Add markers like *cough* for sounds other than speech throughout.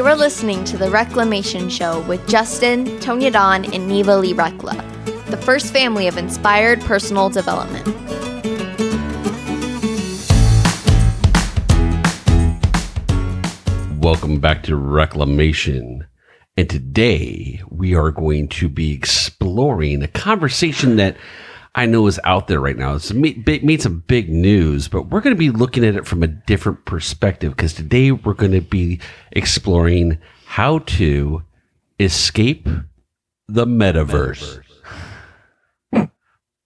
You're listening to the Reclamation Show with Justin, Tonya Don, and Neva Lee Rekla, the first family of inspired personal development. Welcome back to Reclamation. And today we are going to be exploring a conversation that I know is out there right now. It's made, made some big news, but we're going to be looking at it from a different perspective because today we're going to be exploring how to escape the metaverse.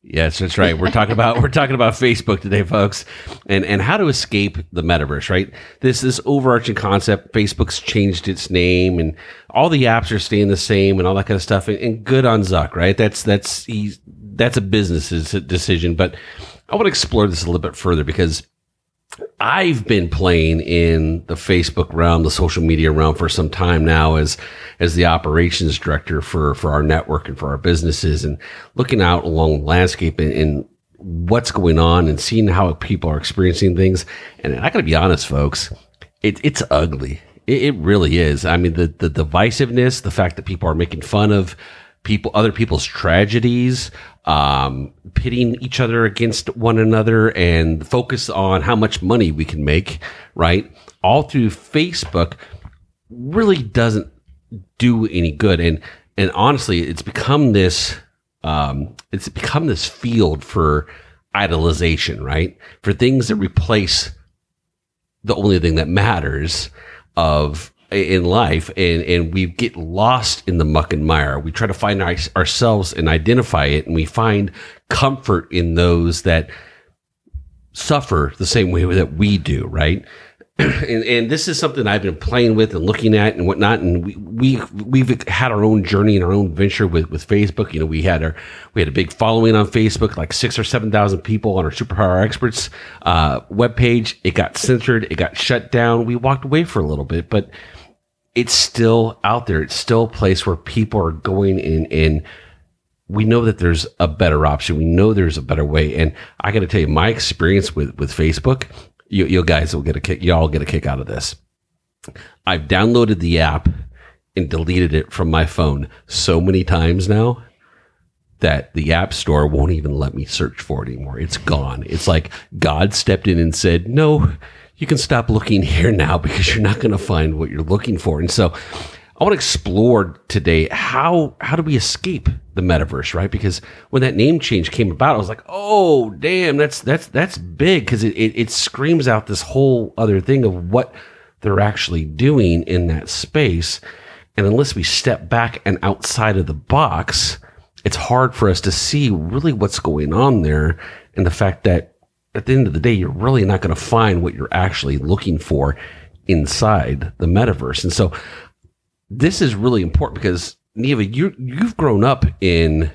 Yes, that's right. We're talking about we're talking about Facebook today, folks, and and how to escape the metaverse. Right, this this overarching concept. Facebook's changed its name, and all the apps are staying the same, and all that kind of stuff. And, and good on Zuck, right? That's that's he's that's a business decision. But I want to explore this a little bit further because I've been playing in the Facebook realm, the social media realm for some time now as as the operations director for for our network and for our businesses and looking out along the landscape and, and what's going on and seeing how people are experiencing things. And I got to be honest, folks, it, it's ugly. It, it really is. I mean, the the divisiveness, the fact that people are making fun of people, other people's tragedies, um, pitting each other against one another and focus on how much money we can make, right? All through Facebook really doesn't do any good. And, and honestly, it's become this, um, it's become this field for idolization, right? For things that replace the only thing that matters of in life and, and we get lost in the muck and mire. We try to find our, ourselves and identify it, and we find comfort in those that suffer the same way that we do, right? *clears throat* and, and this is something I've been playing with and looking at and whatnot. And we, we we've had our own journey and our own venture with, with Facebook. You know, we had our we had a big following on Facebook, like six or seven thousand people on our Superpower Experts uh, webpage. It got censored, it got shut down. We walked away for a little bit, but it's still out there. It's still a place where people are going in and we know that there's a better option. We know there's a better way. And I got to tell you, my experience with, with Facebook, you, you guys will get a kick. Y'all get a kick out of this. I've downloaded the app and deleted it from my phone so many times now that the app store won't even let me search for it anymore. It's gone. It's like God stepped in and said, no, you can stop looking *laughs* here now because you're not going to find what you're looking for. And so I want to explore today how how do we escape the metaverse, right? Because when that name change came about, I was like, oh damn, that's that's that's big because it, it, it screams out this whole other thing of what they're actually doing in that space. And unless we step back and outside of the box, it's hard for us to see really what's going on there and the fact that at the end of the day, you're really not going to find what you're actually looking for inside the metaverse. And so this is really important because Neva, you you've grown up in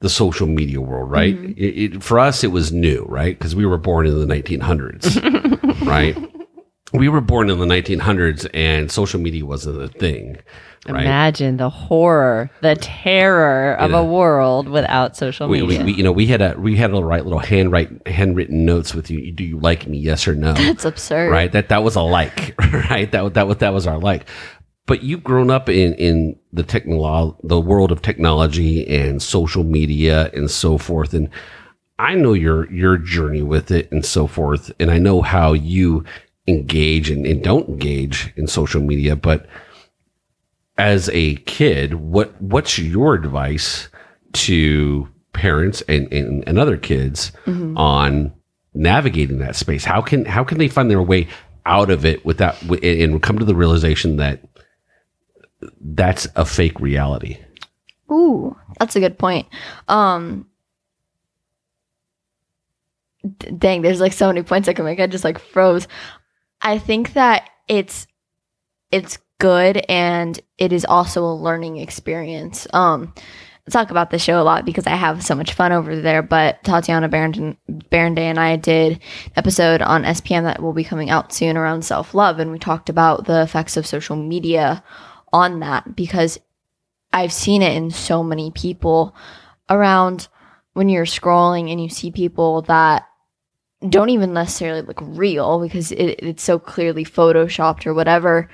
the social media world, right? Mm-hmm. It, it, for us, it was new, right? Because we were born in the 1900s, *laughs* right? We were born in the 1900s, and social media wasn't a thing. Right? Imagine the horror, the terror of a world without social we, media. We, we, you know, we had a we had to write little handwrite handwritten notes with you. Do you like me? Yes or no? *laughs* That's absurd, right? That that was a like, *laughs* right? That that was that was our like. But you've grown up in in the technolo- the world of technology and social media and so forth, and I know your your journey with it and so forth, and I know how you engage and, and don't engage in social media, but as a kid, what what's your advice to parents and, and, and other kids mm-hmm. on navigating that space? How can how can they find their way out of it without and come to the realization that that's a fake reality? Ooh, that's a good point. Um, dang, there's like so many points I can make. I just like froze. I think that it's it's good and it is also a learning experience. Um, I talk about the show a lot because I have so much fun over there. But Tatiana Barrington, Barronday and I did episode on SPM that will be coming out soon around self love, and we talked about the effects of social media on that because I've seen it in so many people around when you're scrolling and you see people that don't even necessarily look real because it, it's so clearly photoshopped or whatever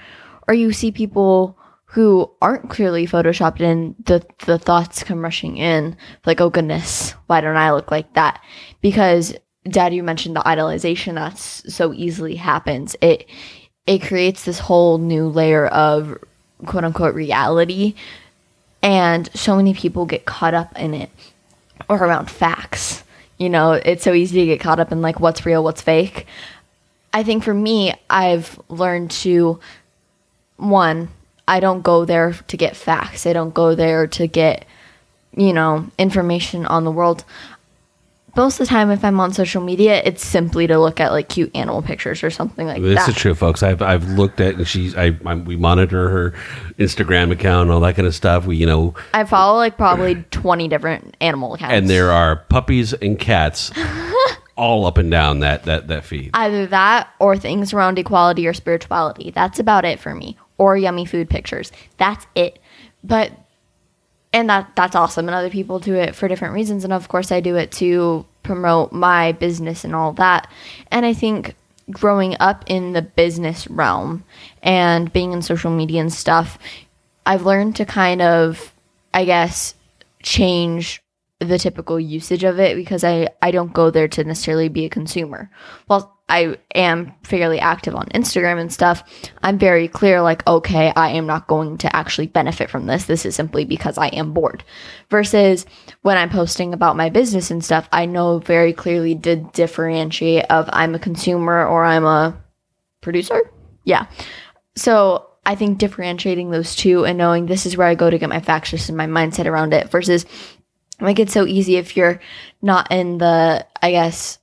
or you see people who aren't clearly photoshopped and the the thoughts come rushing in like oh goodness why don't i look like that? Because dad you mentioned the idolization that's so easily happens. It it creates this whole new layer of quote unquote reality and so many people get caught up in it or around facts. You know it's so easy to get caught up in like what's real what's fake. I think for me i've learned to one I don't go there to get facts. I don't go there to get, you know, information on the world. Most of the time, if I'm on social media, it's simply to look at like cute animal pictures or something like that. This is true, folks. I've I've looked at and she's I, I we monitor her Instagram account and all that kind of stuff. We you know, I follow like probably 20 different animal accounts. and there are puppies and cats *laughs* all up and down that that that feed. Either that or things around equality or spirituality. That's about it for me. Or yummy food pictures. That's it. But and that that's awesome and other people do it for different reasons and of course I do it to promote my business and all that. And I think growing up in the business realm and being in social media and stuff, I've learned to kind of I guess change the typical usage of it because I, I don't go there to necessarily be a consumer. Well, I am fairly active on Instagram and stuff. I'm very clear, like, okay, I am not going to actually benefit from this. This is simply because I am bored. Versus when I'm posting about my business and stuff, I know very clearly to differentiate of I'm a consumer or I'm a producer. Yeah. So I think differentiating those two and knowing this is where I go to get my facts in my mindset around it versus like it's so easy if you're not in the i guess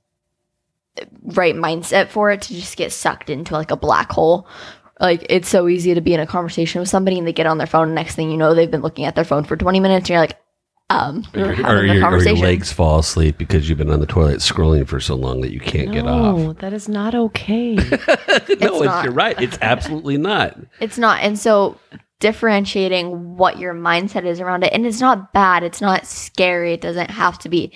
right mindset for it to just get sucked into like a black hole like it's so easy to be in a conversation with somebody and they get on their phone and next thing you know they've been looking at their phone for 20 minutes and you're like um we're Or, or your, or your legs fall asleep because you've been on the toilet scrolling for so long that you can't get off. That is not okay. *laughs* no, it's not. you're right. It's absolutely not. It's not. And so differentiating what your mindset is around it. And it's not bad. It's not scary. It doesn't have to be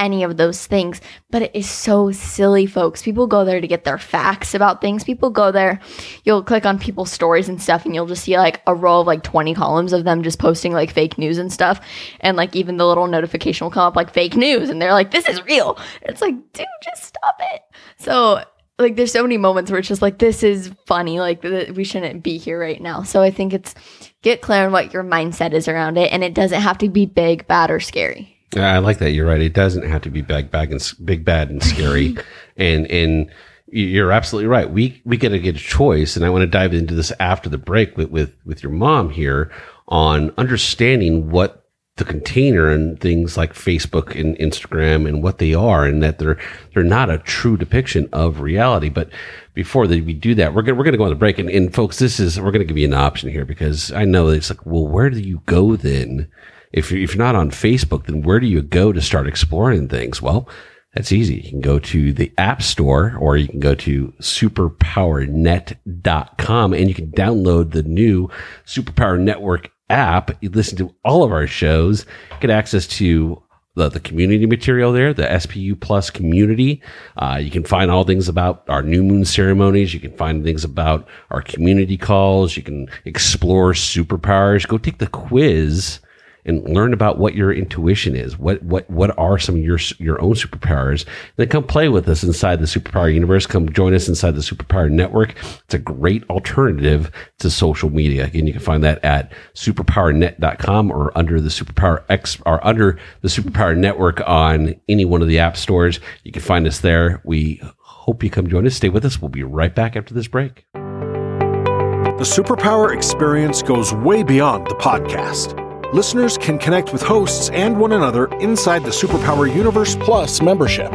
any of those things. But it is so silly, folks. People go there to get their facts about things. People go there, you'll click on people's stories and stuff, and you'll just see like a row of like 20 columns of them just posting like fake news and stuff. And like even the little notification will come up like fake news. And they're like, this is real. It's like, dude, just stop it. So like there's so many moments where it's just like this is funny like th- we shouldn't be here right now so i think it's get clear on what your mindset is around it and it doesn't have to be big bad or scary Yeah, I like that. You're right. It doesn't have to be big, bag, and big, bad, and scary. *laughs* and and you're absolutely right. We we got to get a choice, and I want to dive into this after the break with with with your mom here on understanding what the container and things like Facebook and Instagram and what they are, and that they're they're not a true depiction of reality. But before that we do that, we're gonna we're gonna go on the break, and, and folks, this is we're gonna give you an option here because I know it's like, well, where do you go then? If you're, if you're not on Facebook, then where do you go to start exploring things? Well, that's easy. You can go to the App Store or you can go to superpowernet.com and you can download the new Superpower Network app. You listen to all of our shows, get access to the, the community material there, the SPU Plus community. Uh, you can find all things about our new moon ceremonies. You can find things about our community calls. You can explore superpowers. Go take the quiz and learn about what your intuition is. What what what are some of your your own superpowers? Then come play with us inside the superpower universe. Come join us inside the superpower network. It's a great alternative to social media. Again, you can find that at superpowernet.com or under the superpower X or under the superpower network on any one of the app stores. You can find us there. We hope you come join us. Stay with us. We'll be right back after this break. The Superpower experience goes way beyond the podcast. Listeners can connect with hosts and one another inside the Superpower Universe Plus membership.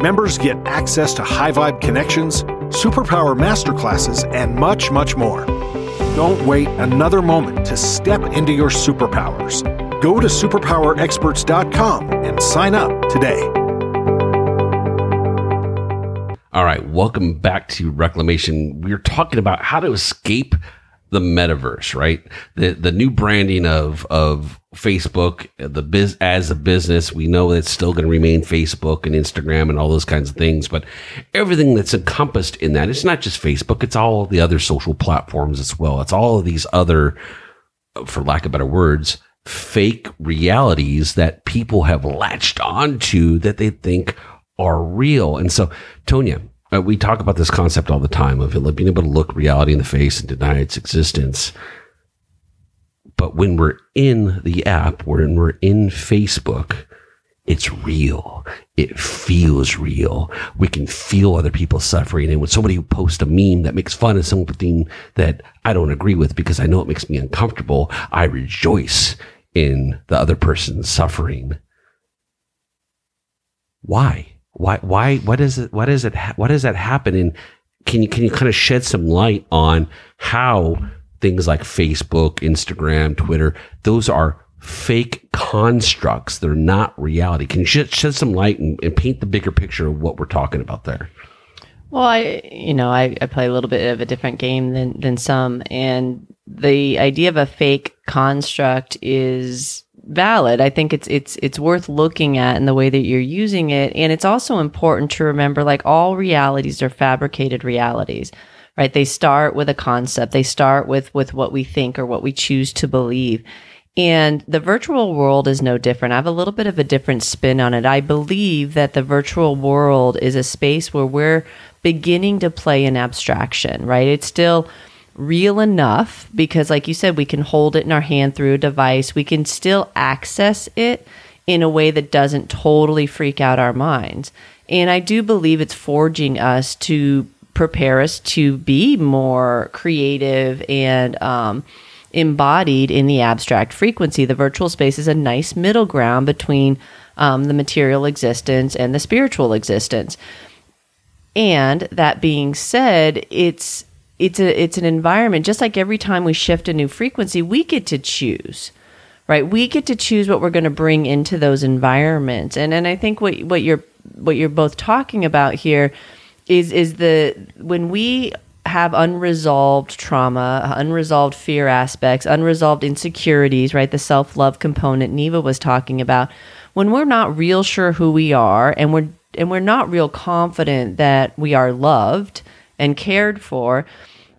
Members get access to high vibe connections, superpower masterclasses, and much, much more. Don't wait another moment to step into your superpowers. Go to superpowerexperts.com and sign up today. All right, welcome back to Reclamation. We're talking about how to escape the metaverse, right? The the new branding of of Facebook, the biz as a business. We know it's still going to remain Facebook and Instagram and all those kinds of things, but everything that's encompassed in that, it's not just Facebook. It's all the other social platforms as well. It's all of these other, for lack of better words, fake realities that people have latched onto that they think are real. And so, Tonya, uh, we talk about this concept all the time of being able to look reality in the face and deny its existence. But when we're in the app, when we're in Facebook, it's real. It feels real. We can feel other people suffering. And when somebody who posts a meme that makes fun of something that I don't agree with because I know it makes me uncomfortable, I rejoice in the other person's suffering. Why? Why? Why? What is it? What is it? What does that happen? And can you can you kind of shed some light on how things like Facebook, Instagram, Twitter, those are fake constructs. They're not reality. Can you shed, shed some light and, and paint the bigger picture of what we're talking about there? Well, I, you know, I, I play a little bit of a different game than, than some. And the idea of a fake construct is valid. I think it's it's it's worth looking at in the way that you're using it, and it's also important to remember like all realities are fabricated realities. Right? They start with a concept. They start with with what we think or what we choose to believe. And the virtual world is no different. I have a little bit of a different spin on it. I believe that the virtual world is a space where we're beginning to play in abstraction, right? It's still real enough because, like you said, we can hold it in our hand through a device. We can still access it in a way that doesn't totally freak out our minds. And I do believe it's forging us to prepare us to be more creative and um, embodied in the abstract frequency. The virtual space is a nice middle ground between um, the material existence and the spiritual existence. And that being said, it's it's a it's an environment just like every time we shift a new frequency we get to choose right? We get to choose what we're going to bring into those environments. And and i think what what you're what you're both talking about here is is the when we have unresolved trauma unresolved fear aspects unresolved insecurities right the self-love component neva was talking about when we're not real sure who we are and we're and we're not real confident that we are loved and cared for,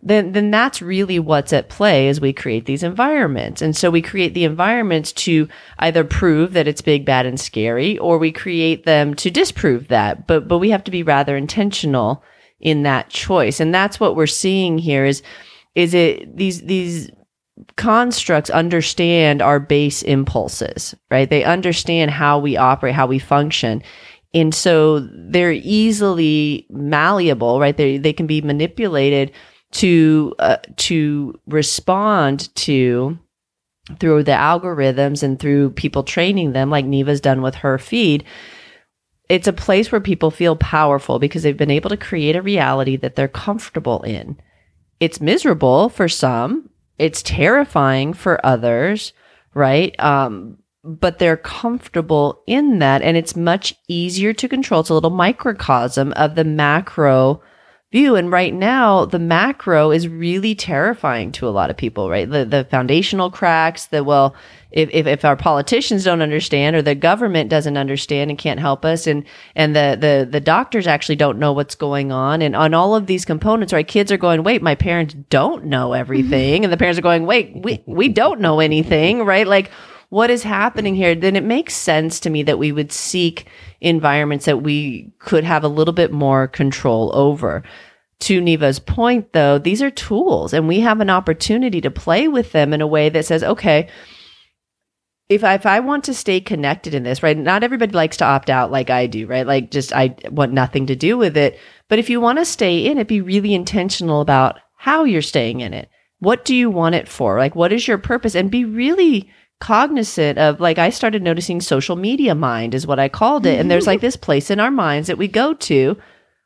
then then that's really what's at play as we create these environments. And so we create the environments to either prove that it's big, bad, and scary, or we create them to disprove that. But but we have to be rather intentional in that choice. And that's what we're seeing here is is it these these constructs understand our base impulses, right? They understand how we operate, how we function. And so they're easily malleable, right? They, they can be manipulated to, uh, to respond to through the algorithms and through people training them, like Neva's done with her feed. It's a place where people feel powerful because they've been able to create a reality that they're comfortable in. It's miserable for some. It's terrifying for others, right? Um, but they're comfortable in that and it's much easier to control. It's a little microcosm of the macro view. And right now, the macro is really terrifying to a lot of people, right? The the foundational cracks that well, if, if, if our politicians don't understand or the government doesn't understand and can't help us and and the the the doctors actually don't know what's going on and on all of these components, right? Kids are going, wait, my parents don't know everything, and the parents are going, wait, we we don't know anything, right? Like what is happening here, then it makes sense to me that we would seek environments that we could have a little bit more control over. To Neva's point, though, these are tools and we have an opportunity to play with them in a way that says, okay, if I, if I want to stay connected in this, right? Not everybody likes to opt out like I do, right? Like just I want nothing to do with it. But if you want to stay in it, be really intentional about how you're staying in it. What do you want it for? Like what is your purpose? And be really cognizant of like I started noticing social media mind is what I called it. And there's like mm-hmm. this place in our minds that we go to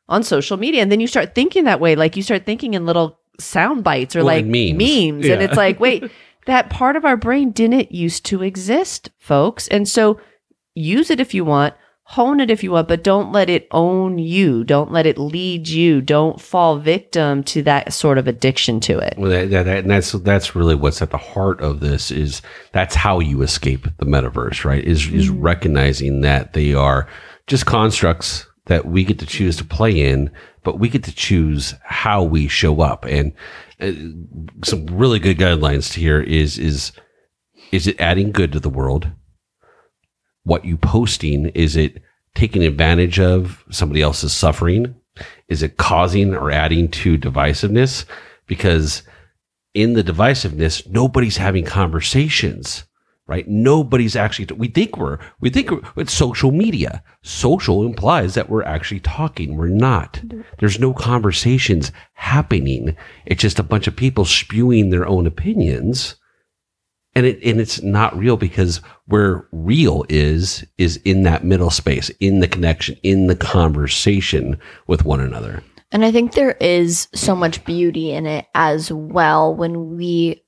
on social media. And then you start thinking that way. Like you start thinking in little sound bites or Well, like memes. memes. Yeah. And it's like, wait, *laughs* that part of our brain didn't used to exist, folks. And so use it if you want, hone it if you want, but don't let it own you. Don't let it lead you. Don't fall victim to that sort of addiction to it. Well, that, that, that- and that's that's really what's at the heart of this is that's how you escape the metaverse, right? Is is recognizing that they are just constructs that we get to choose to play in, but we get to choose how we show up. And uh, some really good guidelines to here is is is it adding good to the world? What you posting is it taking advantage of somebody else's suffering? Is it causing or adding to divisiveness? Because in the divisiveness, nobody's having conversations, right? Nobody's actually, we think we're, we think we're, it's social media. Social implies that we're actually talking. We're not. There's no conversations happening. It's just a bunch of people spewing their own opinions. And it, and it's not real because where real is, is in that middle space, in the connection, in the conversation with one another. And I think there is so much beauty in it as well when we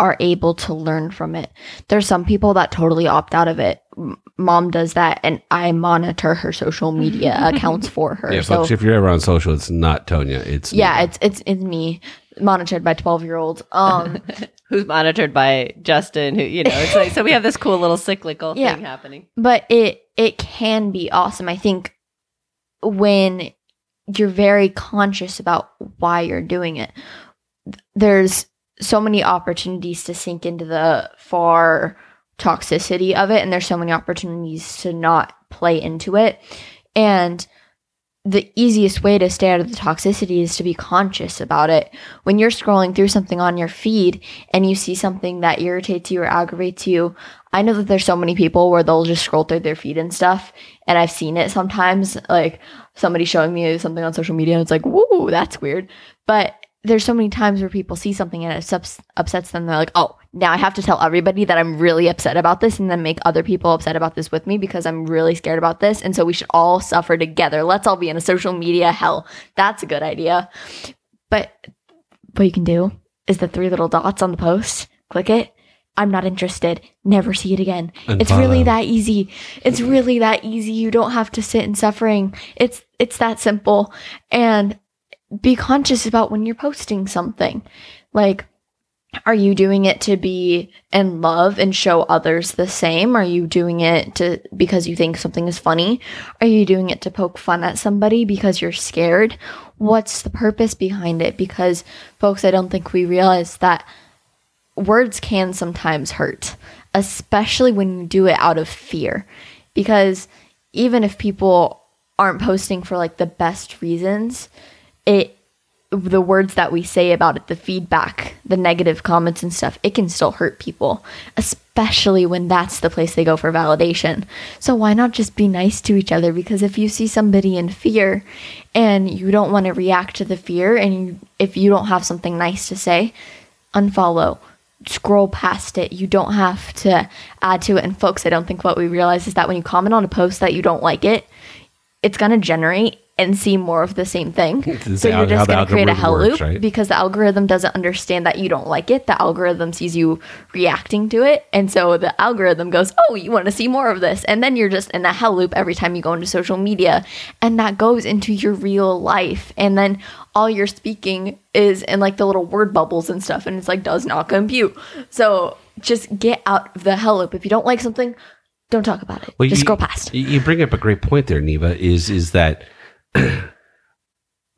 are able to learn from it. There's some people that totally opt out of it. Mom does that, and I monitor her social media *laughs* accounts for her. Yeah, so folks, if you're ever on social, it's not Tonya. It's yeah, me. it's it's it's me monitored by twelve year olds. Um, *laughs* Who's monitored by Justin? Who you know? It's like so we have this cool little cyclical Yeah. thing happening. but it it can be awesome. I think when you're very conscious about why you're doing it, there's so many opportunities to sink into the far toxicity of it, and there's so many opportunities to not play into it. And the easiest way to stay out of the toxicity is to be conscious about it. When you're scrolling through something on your feed and you see something that irritates you or aggravates you, I know that there's so many people where they'll just scroll through their feed and stuff. And I've seen it sometimes, like somebody showing me something on social media, and it's like, woo, that's weird. But there's so many times where people see something and it ups- upsets them. They're like, oh, now I have to tell everybody that I'm really upset about this and then make other people upset about this with me because I'm really scared about this. And so we should all suffer together. Let's all be in a social media hell. That's a good idea. But what you can do is the three little dots on the post, click it. I'm not interested. Never see it again. It's really that easy. It's really that easy. You don't have to sit in suffering. It's it's that simple. And be conscious about when you're posting something. Like are you doing it to be in love and show others the same? Are you doing it to because you think something is funny? Are you doing it to poke fun at somebody because you're scared? What's the purpose behind it? Because folks, I don't think we realize that words can sometimes hurt, especially when you do it out of fear. Because even if people aren't posting for like the best reasons, it the words that we say about it, the feedback, the negative comments and stuff, it can still hurt people, especially when that's the place they go for validation. So why not just be nice to each other? Because if you see somebody in fear and you don't want to react to the fear, and you, if you don't have something nice to say, unfollow. Scroll past it. You don't have to add to it. And folks, I don't think what we realize is that when you comment on a post that you don't like it, it's going to generate and see more of the same thing. *laughs* so you're just going to create a hell works, loop right? because the algorithm doesn't understand that you don't like it. The algorithm sees you reacting to it. And so the algorithm goes, Oh, you want to see more of this. And then you're just in a hell loop every time you go into social media. And that goes into your real life. And then all you're speaking is in like the little word bubbles and stuff. And it's like, does not compute. So just get out of the hell loop. If you don't like something, don't talk about it. just you, scroll past. You you bring up a great point there, Neva. Is is that *clears throat*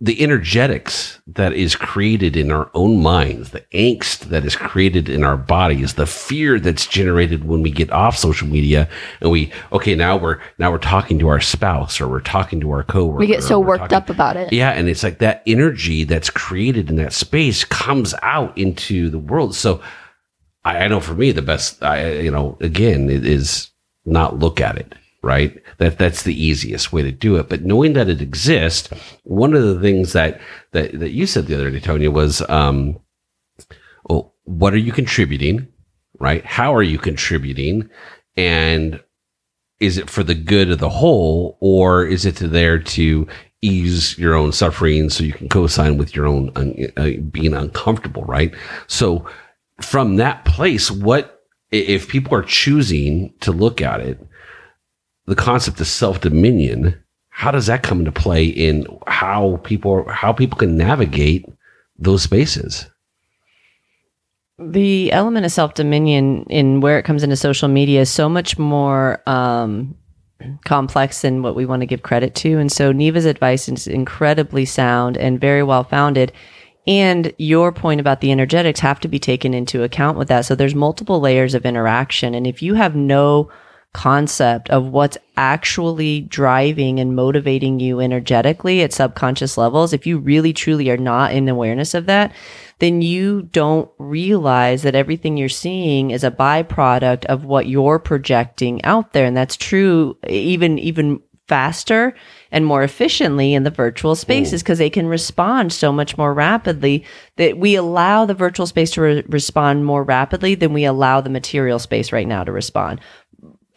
the energetics that is created in our own minds, the angst that is created in our bodies, the fear that's generated when we get off social media and we okay now we're now we're talking to our spouse or we're talking to our coworker. We get so worked talking- up about it. Yeah, and it's like that energy that's created in that space comes out into the world. So I, I know for me the best I you know again it is not look at it right? That that's the easiest way to do it. But knowing that it exists one of the things that that, that you said the other day tonya was um well what are you contributing right? How are you contributing? And is it for the good of the whole or is it there to ease your own suffering so you can co-sign with your own un, uh, being uncomfortable right? So from that place what if people are choosing to look at it the concept of self dominion, how does that come into play in how people how people can navigate those spaces? the element of self dominion in where it comes into social media is so much more um, complex than what we want to give credit to. And so Neva's advice is incredibly sound and very well founded. And your point about the energetics have to be taken into account with that. So there's multiple layers of interaction. And if you have no concept of what's actually driving and motivating you energetically at subconscious levels, if you really truly are not in awareness of that, then you don't realize that everything you're seeing is a byproduct of what you're projecting out there. And that's true even, even faster and more efficiently in the virtual spaces because they can respond so much more rapidly that we allow the virtual space to re- respond more rapidly than we allow the material space right now to respond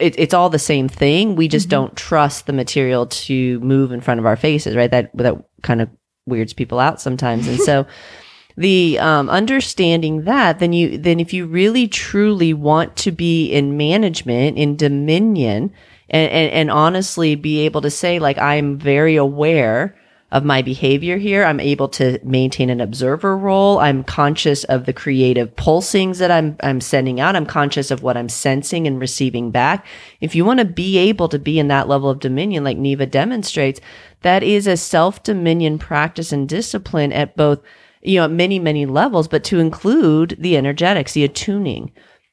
it, it's all the same thing. We just don't trust the material to move in front of our faces, right? That that kind of weirds people out sometimes. And so *laughs* the um, understanding that, then you then if you really truly want to be in management, in dominion, and, and, and honestly be able to say like I'm very aware of my behavior here. I'm able to maintain an observer role. I'm conscious of the creative pulsings that I'm, I'm sending out. I'm conscious of what I'm sensing and receiving back. If you want to be able to be in that level of dominion, like Neva demonstrates, that is a self dominion practice and discipline at both, you know, at many, many levels, but to include the energetics, the attuning,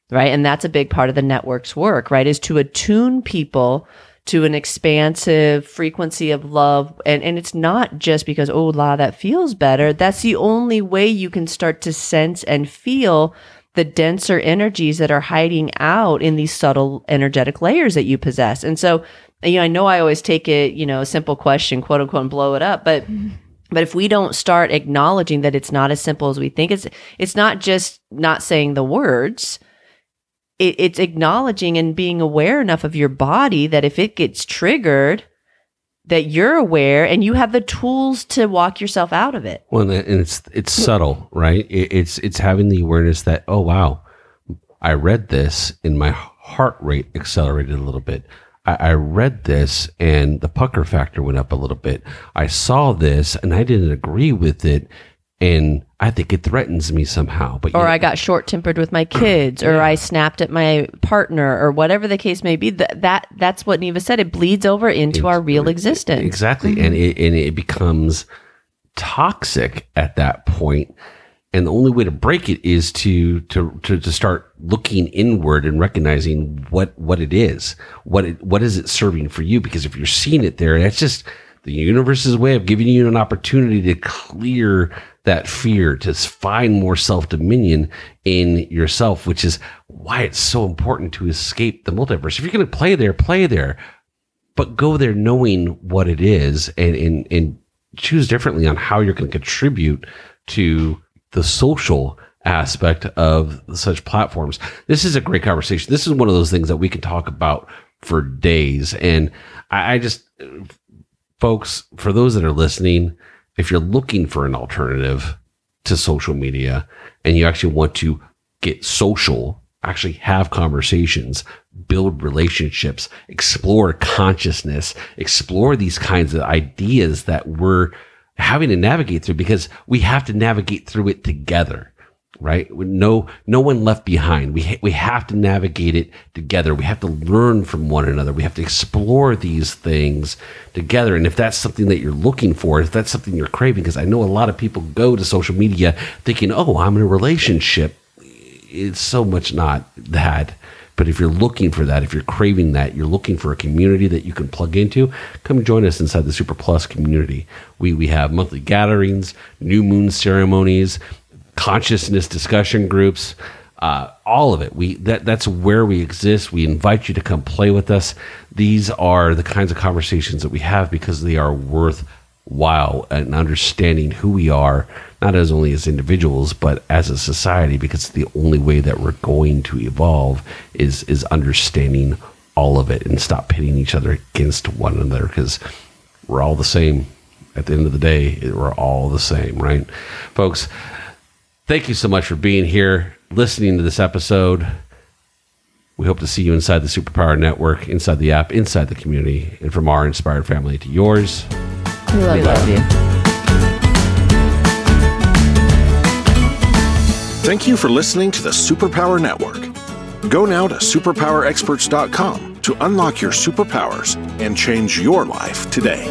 right? And that's a big part of the network's work, right? Is to attune people to an expansive frequency of love. And, and it's not just because, oh, la, that feels better. That's the only way you can start to sense and feel the denser energies that are hiding out in these subtle energetic layers that you possess. And so, you know, I know I always take it, you know, a simple question, quote unquote, and blow it up, but but if we don't start acknowledging that it's not as simple as we think, it's it's not just not saying the words, it, it's acknowledging and being aware enough of your body that if it gets triggered, that you're aware and you have the tools to walk yourself out of it. Well, and it's it's subtle, right? It's it's having the awareness that oh wow, I read this and my heart rate accelerated a little bit. I, I read this and the pucker factor went up a little bit. I saw this and I didn't agree with it, and I think it threatens me somehow. But or you- I got short tempered with my kids, or I snapped at my partner, or whatever the case may be. That that that's what Neva said. It bleeds over into our real existence. Exactly. Mm-hmm. And it and it becomes toxic at that point. And the only way to break it is to to to, to start looking inward and recognizing what what it is. What it, what is it serving for you? Because if you're seeing it there, that's just the universe's way of giving you an opportunity to clear that fear, to find more self dominion in yourself, which is why it's so important to escape the multiverse. If you're going to play there, play there but go there knowing what it is and, and, and choose differently on how you're going to contribute to the social aspect of such platforms. This is a great conversation. This is one of those things that we can talk about for days. And I, I just, folks, for those that are listening, if you're looking for an alternative to social media and you actually want to get social, actually have conversations, build relationships, explore consciousness, explore these kinds of ideas that we're having to navigate through because we have to navigate through it together. Right? No, no one left behind. We, ha- we have to navigate it together. We have to learn from one another. We have to explore these things together. And if that's something that you're looking for, if that's something you're craving, because I know a lot of people go to social media thinking, oh, I'm in a relationship it's so much not that. But if you're looking for that, if you're craving that, you're looking for a community that you can plug into, come join us inside the Super Plus community. We we have monthly gatherings, new moon ceremonies, consciousness discussion groups, uh, all of it. We that that's where we exist. We invite you to come play with us. These are the kinds of conversations that we have because they are worthwhile and understanding who we are, not as only as individuals but as a society. Because the only way that we're going to evolve is is understanding all of it and stop pitting each other against one another because we're all the same. At the end of the day, we're all the same, right, folks? Thank you so much for being here, listening to this episode. We hope to see you inside the Superpower Network, inside the app, inside the community, and from our inspired family to yours. We love We you. love you. Thank you for listening to the Superpower Network. Go now to superpowerexperts.com to unlock your superpowers and change your life today.